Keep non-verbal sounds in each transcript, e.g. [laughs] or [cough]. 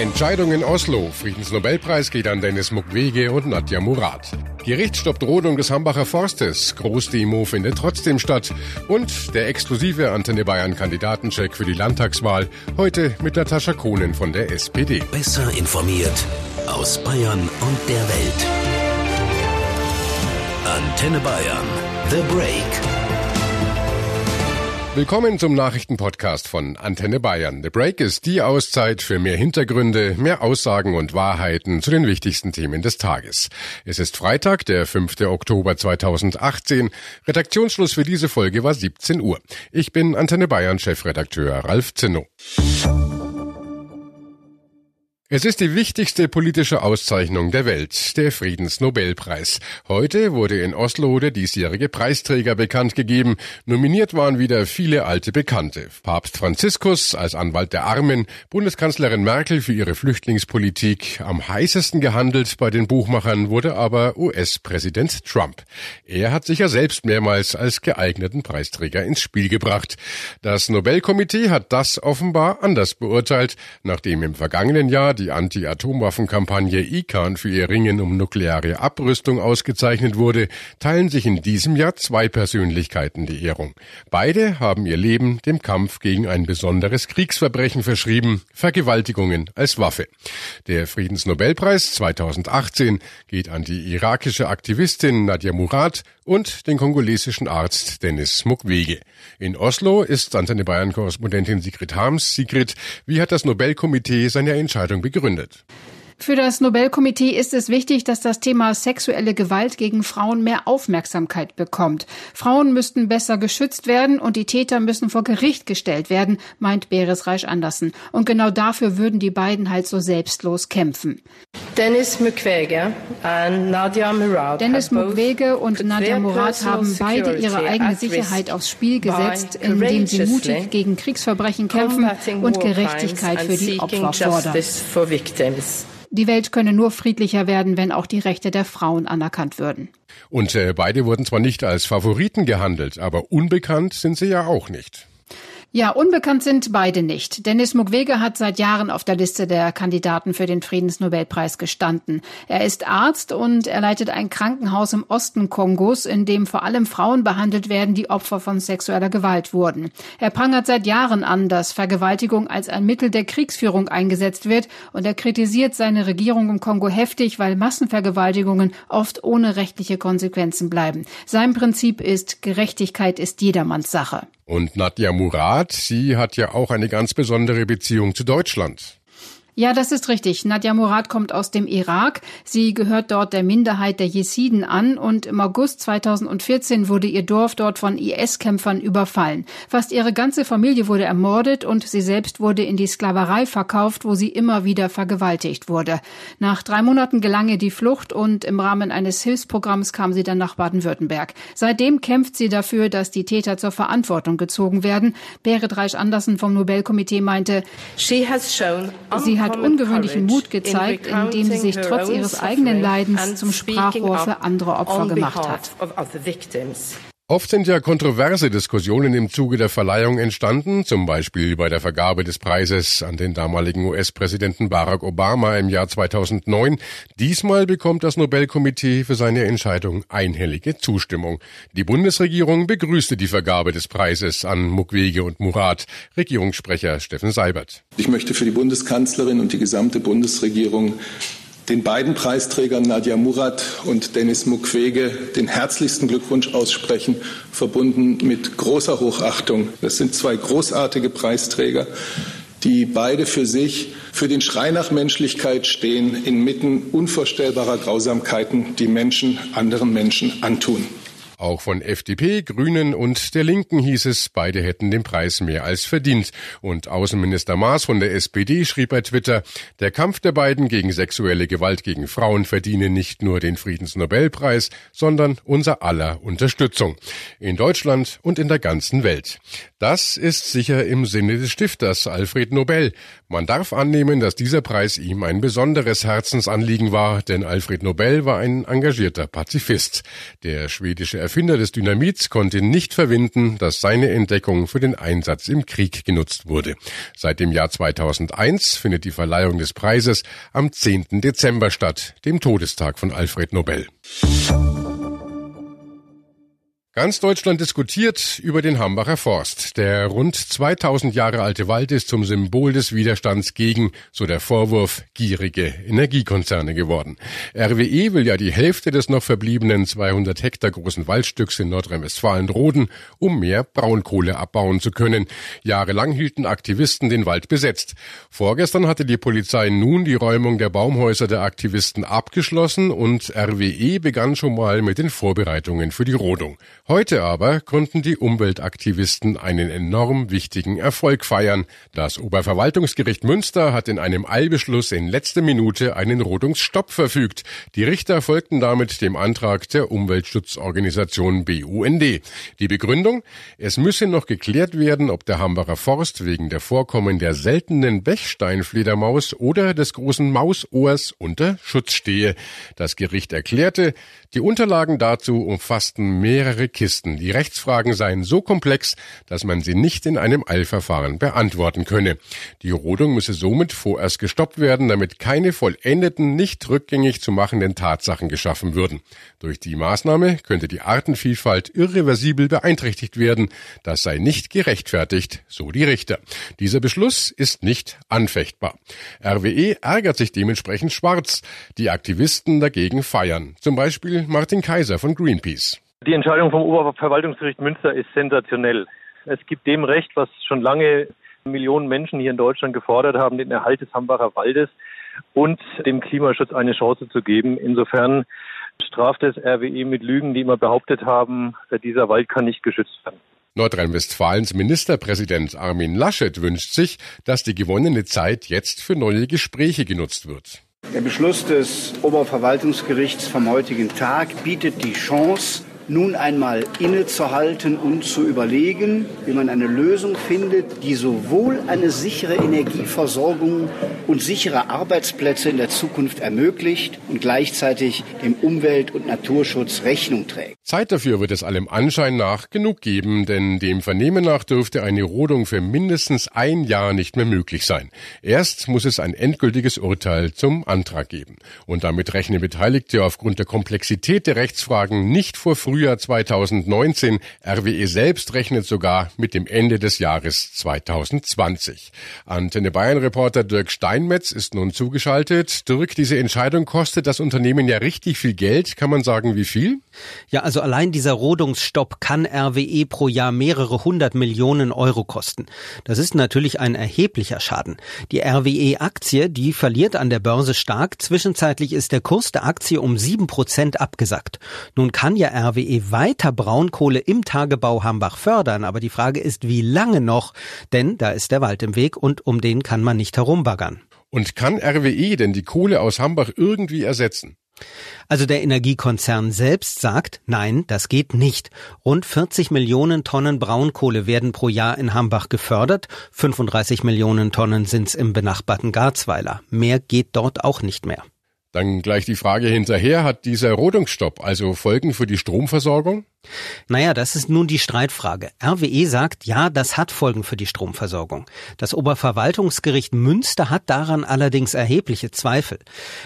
Entscheidung in Oslo. Friedensnobelpreis geht an Dennis Mukwege und Nadja Murad. Gericht stoppt Rodung des Hambacher Forstes. Großdemo findet trotzdem statt. Und der exklusive Antenne Bayern Kandidatencheck für die Landtagswahl. Heute mit Natascha Kohnen von der SPD. Besser informiert aus Bayern und der Welt. Antenne Bayern. The Break. Willkommen zum Nachrichtenpodcast von Antenne Bayern. The Break ist die Auszeit für mehr Hintergründe, mehr Aussagen und Wahrheiten zu den wichtigsten Themen des Tages. Es ist Freitag, der 5. Oktober 2018. Redaktionsschluss für diese Folge war 17 Uhr. Ich bin Antenne Bayern Chefredakteur Ralf Zinno. Es ist die wichtigste politische Auszeichnung der Welt, der Friedensnobelpreis. Heute wurde in Oslo der diesjährige Preisträger bekannt gegeben. Nominiert waren wieder viele alte Bekannte. Papst Franziskus als Anwalt der Armen, Bundeskanzlerin Merkel für ihre Flüchtlingspolitik. Am heißesten gehandelt bei den Buchmachern wurde aber US-Präsident Trump. Er hat sich ja selbst mehrmals als geeigneten Preisträger ins Spiel gebracht. Das Nobelkomitee hat das offenbar anders beurteilt, nachdem im vergangenen Jahr die Anti-Atomwaffenkampagne ICAN für ihr Ringen um nukleare Abrüstung ausgezeichnet wurde, teilen sich in diesem Jahr zwei Persönlichkeiten die Ehrung. Beide haben ihr Leben dem Kampf gegen ein besonderes Kriegsverbrechen verschrieben, Vergewaltigungen als Waffe. Der Friedensnobelpreis 2018 geht an die irakische Aktivistin Nadia Murad und den kongolesischen Arzt Dennis Mukwege. In Oslo ist Antenne Bayern Korrespondentin Sigrid Harms. Sigrid, wie hat das Nobelkomitee seine Entscheidung begründet. Für das Nobelkomitee ist es wichtig, dass das Thema sexuelle Gewalt gegen Frauen mehr Aufmerksamkeit bekommt. Frauen müssten besser geschützt werden und die Täter müssen vor Gericht gestellt werden, meint Beres Reich Andersen. Und genau dafür würden die beiden halt so selbstlos kämpfen. Dennis Mukwege und Nadia Murad, Dennis Mukwege und Nadia Murad haben beide ihre eigene Sicherheit aufs Spiel gesetzt, indem sie mutig gegen Kriegsverbrechen kämpfen und Gerechtigkeit für die Opfer fordern. Die Welt könne nur friedlicher werden, wenn auch die Rechte der Frauen anerkannt würden. Und äh, beide wurden zwar nicht als Favoriten gehandelt, aber unbekannt sind sie ja auch nicht. Ja, unbekannt sind beide nicht. Dennis Mukwege hat seit Jahren auf der Liste der Kandidaten für den Friedensnobelpreis gestanden. Er ist Arzt und er leitet ein Krankenhaus im Osten Kongos, in dem vor allem Frauen behandelt werden, die Opfer von sexueller Gewalt wurden. Er prangert seit Jahren an, dass Vergewaltigung als ein Mittel der Kriegsführung eingesetzt wird und er kritisiert seine Regierung im Kongo heftig, weil Massenvergewaltigungen oft ohne rechtliche Konsequenzen bleiben. Sein Prinzip ist, Gerechtigkeit ist jedermanns Sache. Und Nadja Murad, sie hat ja auch eine ganz besondere Beziehung zu Deutschland. Ja, das ist richtig. Nadja Murad kommt aus dem Irak. Sie gehört dort der Minderheit der Jesiden an und im August 2014 wurde ihr Dorf dort von IS-Kämpfern überfallen. Fast ihre ganze Familie wurde ermordet und sie selbst wurde in die Sklaverei verkauft, wo sie immer wieder vergewaltigt wurde. Nach drei Monaten gelang ihr die Flucht und im Rahmen eines Hilfsprogramms kam sie dann nach Baden-Württemberg. Seitdem kämpft sie dafür, dass die Täter zur Verantwortung gezogen werden. Berit Reich Andersen vom Nobelkomitee meinte, sie hat hat ungewöhnlichen Mut gezeigt, indem sie sich trotz ihres eigenen Leidens zum Sprachrohr für andere Opfer gemacht hat. Oft sind ja kontroverse Diskussionen im Zuge der Verleihung entstanden, zum Beispiel bei der Vergabe des Preises an den damaligen US-Präsidenten Barack Obama im Jahr 2009. Diesmal bekommt das Nobelkomitee für seine Entscheidung einhellige Zustimmung. Die Bundesregierung begrüßte die Vergabe des Preises an Mukwege und Murat. Regierungssprecher Steffen Seibert. Ich möchte für die Bundeskanzlerin und die gesamte Bundesregierung den beiden Preisträgern Nadja Murat und Dennis Mukwege den herzlichsten Glückwunsch aussprechen, verbunden mit großer Hochachtung. Das sind zwei großartige Preisträger, die beide für sich für den Schrei nach Menschlichkeit stehen, inmitten unvorstellbarer Grausamkeiten, die Menschen anderen Menschen antun. Auch von FDP, Grünen und der Linken hieß es, beide hätten den Preis mehr als verdient. Und Außenminister Maas von der SPD schrieb bei Twitter, der Kampf der beiden gegen sexuelle Gewalt gegen Frauen verdiene nicht nur den Friedensnobelpreis, sondern unser aller Unterstützung. In Deutschland und in der ganzen Welt. Das ist sicher im Sinne des Stifters Alfred Nobel. Man darf annehmen, dass dieser Preis ihm ein besonderes Herzensanliegen war, denn Alfred Nobel war ein engagierter Pazifist. Der schwedische Erfinder des Dynamits konnte nicht verwinden, dass seine Entdeckung für den Einsatz im Krieg genutzt wurde. Seit dem Jahr 2001 findet die Verleihung des Preises am 10. Dezember statt, dem Todestag von Alfred Nobel. Ganz Deutschland diskutiert über den Hambacher Forst. Der rund 2000 Jahre alte Wald ist zum Symbol des Widerstands gegen, so der Vorwurf, gierige Energiekonzerne geworden. RWE will ja die Hälfte des noch verbliebenen 200 Hektar großen Waldstücks in Nordrhein-Westfalen roden, um mehr Braunkohle abbauen zu können. Jahrelang hielten Aktivisten den Wald besetzt. Vorgestern hatte die Polizei nun die Räumung der Baumhäuser der Aktivisten abgeschlossen und RWE begann schon mal mit den Vorbereitungen für die Rodung. Heute aber konnten die Umweltaktivisten einen enorm wichtigen Erfolg feiern. Das Oberverwaltungsgericht Münster hat in einem Eilbeschluss in letzter Minute einen Rodungsstopp verfügt. Die Richter folgten damit dem Antrag der Umweltschutzorganisation BUND. Die Begründung? Es müsse noch geklärt werden, ob der Hambacher Forst wegen der Vorkommen der seltenen Bechsteinfledermaus oder des großen Mausohrs unter Schutz stehe. Das Gericht erklärte, die Unterlagen dazu umfassten mehrere Kisten. Die Rechtsfragen seien so komplex, dass man sie nicht in einem Eilverfahren beantworten könne. Die Rodung müsse somit vorerst gestoppt werden, damit keine vollendeten, nicht rückgängig zu machenden Tatsachen geschaffen würden. Durch die Maßnahme könnte die Artenvielfalt irreversibel beeinträchtigt werden. Das sei nicht gerechtfertigt, so die Richter. Dieser Beschluss ist nicht anfechtbar. RWE ärgert sich dementsprechend schwarz. Die Aktivisten dagegen feiern. Zum Beispiel Martin Kaiser von Greenpeace. Die Entscheidung vom Oberverwaltungsgericht Münster ist sensationell. Es gibt dem Recht, was schon lange Millionen Menschen hier in Deutschland gefordert haben, den Erhalt des Hambacher Waldes und dem Klimaschutz eine Chance zu geben. Insofern straft es RWE mit Lügen, die immer behauptet haben, dieser Wald kann nicht geschützt werden. Nordrhein-Westfalens Ministerpräsident Armin Laschet wünscht sich, dass die gewonnene Zeit jetzt für neue Gespräche genutzt wird. Der Beschluss des Oberverwaltungsgerichts vom heutigen Tag bietet die Chance, nun einmal innezuhalten und zu überlegen, wie man eine Lösung findet, die sowohl eine sichere Energieversorgung und sichere Arbeitsplätze in der Zukunft ermöglicht und gleichzeitig dem Umwelt- und Naturschutz Rechnung trägt. Zeit dafür wird es allem Anschein nach genug geben, denn dem Vernehmen nach dürfte eine Rodung für mindestens ein Jahr nicht mehr möglich sein. Erst muss es ein endgültiges Urteil zum Antrag geben. Und damit rechnen Beteiligte aufgrund der Komplexität der Rechtsfragen nicht vor früh Frühjahr 2019. RWE selbst rechnet sogar mit dem Ende des Jahres 2020. Antenne Bayern Reporter Dirk Steinmetz ist nun zugeschaltet. Dirk, diese Entscheidung kostet das Unternehmen ja richtig viel Geld. Kann man sagen, wie viel? Ja, also allein dieser Rodungsstopp kann RWE pro Jahr mehrere hundert Millionen Euro kosten. Das ist natürlich ein erheblicher Schaden. Die RWE-Aktie, die verliert an der Börse stark. Zwischenzeitlich ist der Kurs der Aktie um sieben Prozent abgesackt. Nun kann ja RWE RWE weiter Braunkohle im Tagebau Hambach fördern, aber die Frage ist, wie lange noch? Denn da ist der Wald im Weg und um den kann man nicht herumbaggern. Und kann RWE denn die Kohle aus Hambach irgendwie ersetzen? Also der Energiekonzern selbst sagt, nein, das geht nicht. Rund 40 Millionen Tonnen Braunkohle werden pro Jahr in Hambach gefördert. 35 Millionen Tonnen sind's im benachbarten Garzweiler. Mehr geht dort auch nicht mehr. Dann gleich die Frage hinterher, hat dieser Rodungsstopp also Folgen für die Stromversorgung? Naja, das ist nun die Streitfrage. RWE sagt, ja, das hat Folgen für die Stromversorgung. Das Oberverwaltungsgericht Münster hat daran allerdings erhebliche Zweifel.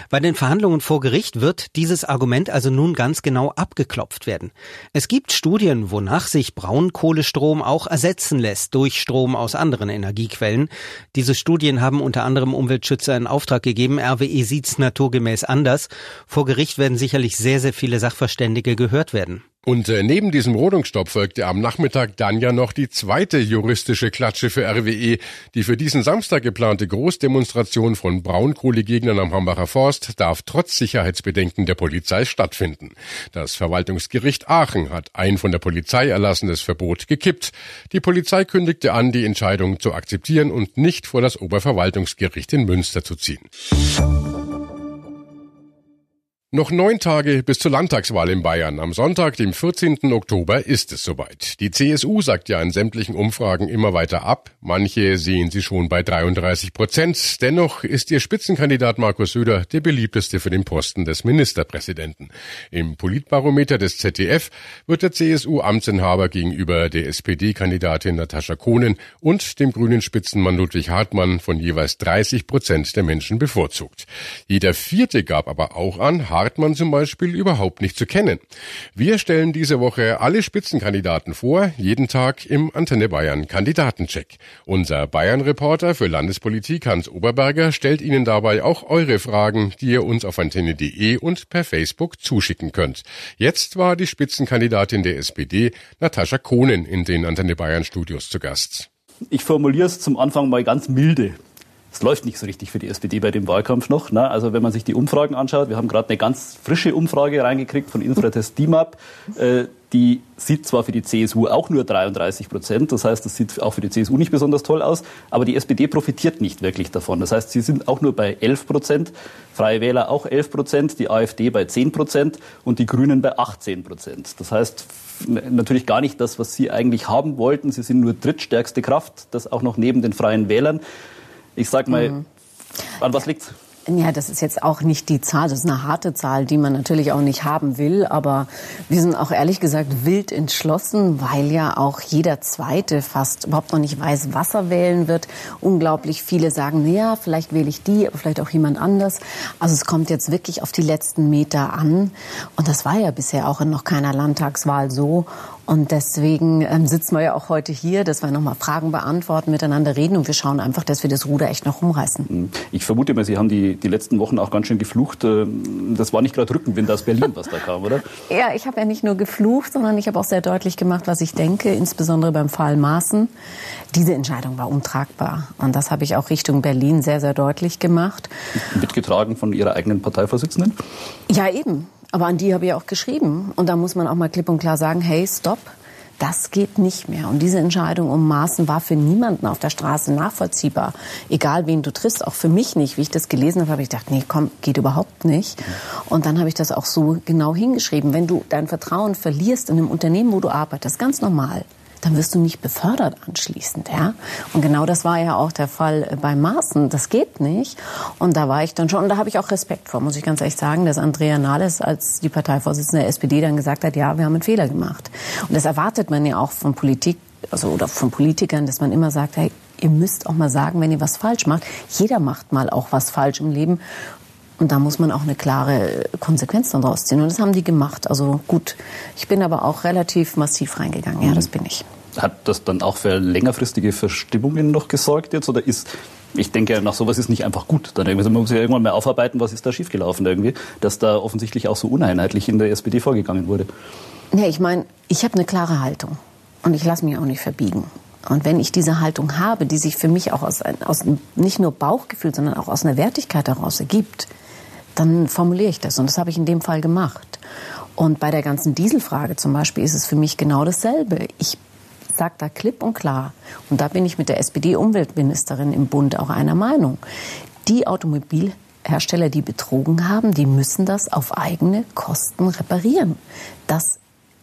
Bei den Verhandlungen vor Gericht wird dieses Argument also nun ganz genau abgeklopft werden. Es gibt Studien, wonach sich Braunkohlestrom auch ersetzen lässt durch Strom aus anderen Energiequellen. Diese Studien haben unter anderem Umweltschützer in Auftrag gegeben. RWE sieht's naturgemäß anders. Vor Gericht werden sicherlich sehr, sehr viele Sachverständige gehört werden. Und äh, neben diesem Rodungsstopp folgte am Nachmittag dann ja noch die zweite juristische Klatsche für RWE. Die für diesen Samstag geplante Großdemonstration von Braunkohlegegnern am Hambacher Forst darf trotz Sicherheitsbedenken der Polizei stattfinden. Das Verwaltungsgericht Aachen hat ein von der Polizei erlassenes Verbot gekippt. Die Polizei kündigte an, die Entscheidung zu akzeptieren und nicht vor das Oberverwaltungsgericht in Münster zu ziehen. Noch neun Tage bis zur Landtagswahl in Bayern. Am Sonntag, dem 14. Oktober, ist es soweit. Die CSU sagt ja in sämtlichen Umfragen immer weiter ab. Manche sehen sie schon bei 33 Prozent. Dennoch ist ihr Spitzenkandidat Markus Söder der beliebteste für den Posten des Ministerpräsidenten. Im Politbarometer des ZDF wird der CSU-Amtsinhaber gegenüber der SPD-Kandidatin Natascha Kohnen und dem grünen Spitzenmann Ludwig Hartmann von jeweils 30 Prozent der Menschen bevorzugt. Jeder vierte gab aber auch an, Hartmann zum Beispiel überhaupt nicht zu kennen. Wir stellen diese Woche alle Spitzenkandidaten vor, jeden Tag im Antenne Bayern Kandidatencheck. Unser Bayern-Reporter für Landespolitik Hans Oberberger stellt Ihnen dabei auch eure Fragen, die ihr uns auf antenne.de und per Facebook zuschicken könnt. Jetzt war die Spitzenkandidatin der SPD, Natascha Kohnen, in den Antenne Bayern Studios zu Gast. Ich formuliere es zum Anfang mal ganz milde es läuft nicht so richtig für die SPD bei dem Wahlkampf noch. Ne? Also wenn man sich die Umfragen anschaut, wir haben gerade eine ganz frische Umfrage reingekriegt von Infratest DIMAP. Äh, die sieht zwar für die CSU auch nur 33 Prozent, das heißt, das sieht auch für die CSU nicht besonders toll aus, aber die SPD profitiert nicht wirklich davon. Das heißt, sie sind auch nur bei 11 Prozent, Freie Wähler auch 11 Prozent, die AfD bei 10 Prozent und die Grünen bei 18 Prozent. Das heißt, natürlich gar nicht das, was sie eigentlich haben wollten. Sie sind nur drittstärkste Kraft, das auch noch neben den Freien Wählern. Ich sag mal, mhm. an was liegt's? Ja, das ist jetzt auch nicht die Zahl, das ist eine harte Zahl, die man natürlich auch nicht haben will. Aber wir sind auch ehrlich gesagt wild entschlossen, weil ja auch jeder Zweite fast überhaupt noch nicht weiß, was er wählen wird. Unglaublich viele sagen, ja, vielleicht wähle ich die, aber vielleicht auch jemand anders. Also es kommt jetzt wirklich auf die letzten Meter an. Und das war ja bisher auch in noch keiner Landtagswahl so. Und deswegen ähm, sitzen wir ja auch heute hier, dass wir nochmal Fragen beantworten, miteinander reden und wir schauen einfach, dass wir das Ruder echt noch rumreißen. Mhm. Ich vermute mal, Sie haben die, die letzten Wochen auch ganz schön geflucht. Ähm, das war nicht gerade Rückenwind aus Berlin, was da kam, oder? [laughs] ja, ich habe ja nicht nur geflucht, sondern ich habe auch sehr deutlich gemacht, was ich denke, insbesondere beim Fall Maaßen. Diese Entscheidung war untragbar. Und das habe ich auch Richtung Berlin sehr, sehr deutlich gemacht. Mitgetragen von Ihrer eigenen Parteivorsitzenden? Ja, eben. Aber an die habe ich auch geschrieben. Und da muss man auch mal klipp und klar sagen, hey, stopp. Das geht nicht mehr. Und diese Entscheidung um Maßen war für niemanden auf der Straße nachvollziehbar. Egal wen du triffst, auch für mich nicht. Wie ich das gelesen habe, habe ich gedacht, nee, komm, geht überhaupt nicht. Und dann habe ich das auch so genau hingeschrieben. Wenn du dein Vertrauen verlierst in einem Unternehmen, wo du arbeitest, ganz normal, dann wirst du nicht befördert anschließend. Ja? Und genau das war ja auch der Fall äh, bei Maaßen. Das geht nicht. Und da war ich dann schon, und da habe ich auch Respekt vor, muss ich ganz ehrlich sagen, dass Andrea Nahles als die Parteivorsitzende der SPD dann gesagt hat, ja, wir haben einen Fehler gemacht. Und das erwartet man ja auch von Politik, also oder von Politikern, dass man immer sagt, hey, ihr müsst auch mal sagen, wenn ihr was falsch macht. Jeder macht mal auch was falsch im Leben. Und da muss man auch eine klare Konsequenz dann draus ziehen. Und das haben die gemacht. Also gut, ich bin aber auch relativ massiv reingegangen. Ja, das bin ich. Hat das dann auch für längerfristige Verstimmungen noch gesorgt jetzt? Oder ist, ich denke, nach sowas ist nicht einfach gut. Dann man muss ja irgendwann mal aufarbeiten, was ist da schiefgelaufen irgendwie, dass da offensichtlich auch so uneinheitlich in der SPD vorgegangen wurde. Nee, ich meine, ich habe eine klare Haltung. Und ich lasse mich auch nicht verbiegen. Und wenn ich diese Haltung habe, die sich für mich auch aus, aus nicht nur Bauchgefühl, sondern auch aus einer Wertigkeit heraus ergibt, dann formuliere ich das. Und das habe ich in dem Fall gemacht. Und bei der ganzen Dieselfrage zum Beispiel ist es für mich genau dasselbe. Ich sage da klipp und klar, und da bin ich mit der SPD-Umweltministerin im Bund auch einer Meinung, die Automobilhersteller, die betrogen haben, die müssen das auf eigene Kosten reparieren. Das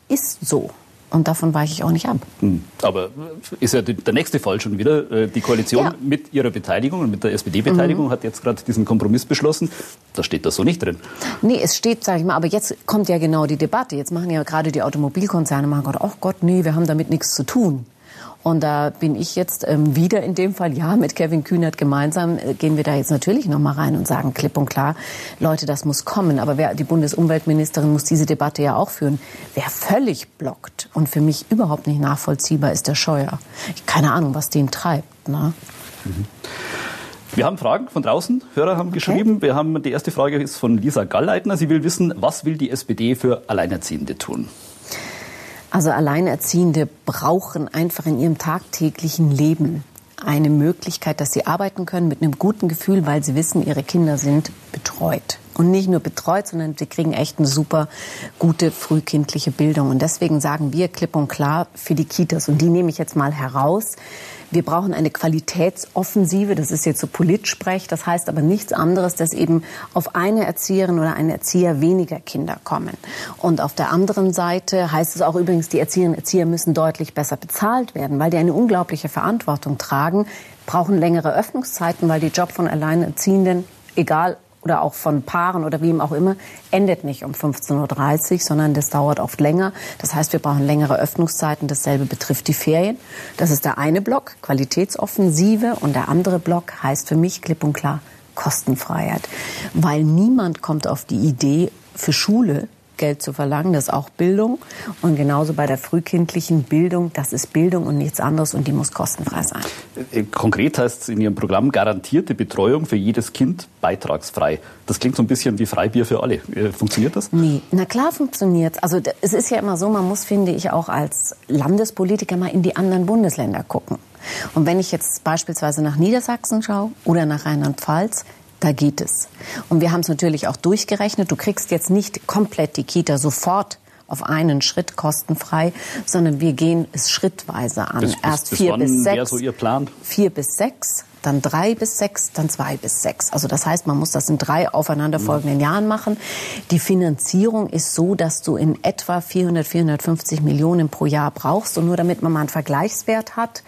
ist so. Und davon weiche ich auch nicht ab. Hm. Aber ist ja der nächste Fall schon wieder. Äh, die Koalition ja. mit ihrer Beteiligung und mit der SPD-Beteiligung mhm. hat jetzt gerade diesen Kompromiss beschlossen. Da steht das so nicht drin. Nee, es steht, sage ich mal, aber jetzt kommt ja genau die Debatte. Jetzt machen ja gerade die Automobilkonzerne, machen Gott, ach Gott, nee, wir haben damit nichts zu tun. Und da bin ich jetzt ähm, wieder in dem Fall, ja, mit Kevin Kühnert gemeinsam äh, gehen wir da jetzt natürlich noch mal rein und sagen klipp und klar, Leute, das muss kommen. Aber wer, die Bundesumweltministerin muss diese Debatte ja auch führen. Wer völlig blockt und für mich überhaupt nicht nachvollziehbar ist der Scheuer. Keine Ahnung, was den treibt. Ne? Mhm. Wir haben Fragen von draußen. Hörer haben okay. geschrieben. Wir haben, die erste Frage ist von Lisa Galleitner. Sie will wissen, was will die SPD für Alleinerziehende tun? Also Alleinerziehende brauchen einfach in ihrem tagtäglichen Leben eine Möglichkeit, dass sie arbeiten können mit einem guten Gefühl, weil sie wissen, ihre Kinder sind betreut. Und nicht nur betreut, sondern sie kriegen echt eine super gute frühkindliche Bildung. Und deswegen sagen wir klipp und klar für die Kitas, und die nehme ich jetzt mal heraus, wir brauchen eine Qualitätsoffensive. Das ist jetzt so Politsprech. Das heißt aber nichts anderes, dass eben auf eine Erzieherin oder einen Erzieher weniger Kinder kommen. Und auf der anderen Seite heißt es auch übrigens, die Erzieherinnen und Erzieher müssen deutlich besser bezahlt werden, weil die eine unglaubliche Verantwortung tragen, brauchen längere Öffnungszeiten, weil die Job von Alleinerziehenden, egal oder auch von Paaren oder wem auch immer, endet nicht um 15.30 Uhr, sondern das dauert oft länger. Das heißt, wir brauchen längere Öffnungszeiten. Dasselbe betrifft die Ferien. Das ist der eine Block, Qualitätsoffensive. Und der andere Block heißt für mich klipp und klar Kostenfreiheit. Weil niemand kommt auf die Idee, für Schule Geld zu verlangen, das ist auch Bildung. Und genauso bei der frühkindlichen Bildung, das ist Bildung und nichts anderes und die muss kostenfrei sein. Äh, konkret heißt es in Ihrem Programm garantierte Betreuung für jedes Kind beitragsfrei. Das klingt so ein bisschen wie Freibier für alle. Äh, funktioniert das? Nee, na klar funktioniert Also es ist ja immer so, man muss, finde ich, auch als Landespolitiker mal in die anderen Bundesländer gucken. Und wenn ich jetzt beispielsweise nach Niedersachsen schaue oder nach Rheinland-Pfalz, da geht es. Und wir haben es natürlich auch durchgerechnet. Du kriegst jetzt nicht komplett die Kita sofort auf einen Schritt kostenfrei, sondern wir gehen es schrittweise an. Bis, Erst bis, vier bis, bis sechs. So? Vier bis sechs dann drei bis sechs, dann zwei bis sechs. Also das heißt, man muss das in drei aufeinanderfolgenden mhm. Jahren machen. Die Finanzierung ist so, dass du in etwa 400, 450 Millionen pro Jahr brauchst. Und nur damit man mal einen Vergleichswert hat,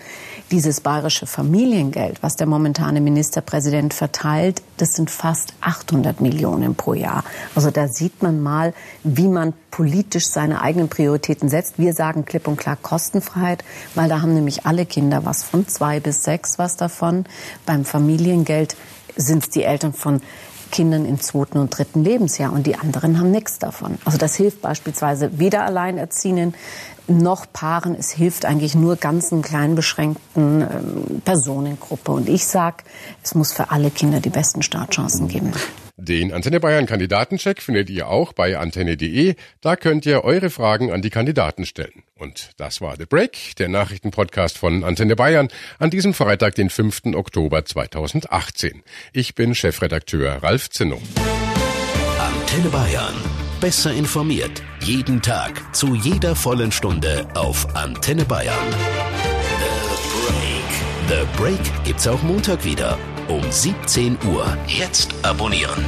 dieses bayerische Familiengeld, was der momentane Ministerpräsident verteilt, das sind fast 800 Millionen pro Jahr. Also da sieht man mal, wie man politisch seine eigenen Prioritäten setzt. Wir sagen klipp und klar Kostenfreiheit, weil da haben nämlich alle Kinder was von zwei bis sechs was davon. Beim Familiengeld sind es die Eltern von Kindern im zweiten und dritten Lebensjahr und die anderen haben nichts davon. Also das hilft beispielsweise weder Alleinerziehenden noch Paaren. Es hilft eigentlich nur ganzen klein beschränkten ähm, Personengruppe. Und ich sage, es muss für alle Kinder die besten Startchancen geben. Den Antenne Bayern Kandidatencheck findet ihr auch bei antenne.de. Da könnt ihr eure Fragen an die Kandidaten stellen. Und das war The Break, der Nachrichtenpodcast von Antenne Bayern an diesem Freitag, den 5. Oktober 2018. Ich bin Chefredakteur Ralf Zinno. Antenne Bayern. Besser informiert. Jeden Tag. Zu jeder vollen Stunde auf Antenne Bayern. The Break. The Break gibt's auch Montag wieder um 17 Uhr. Jetzt abonnieren.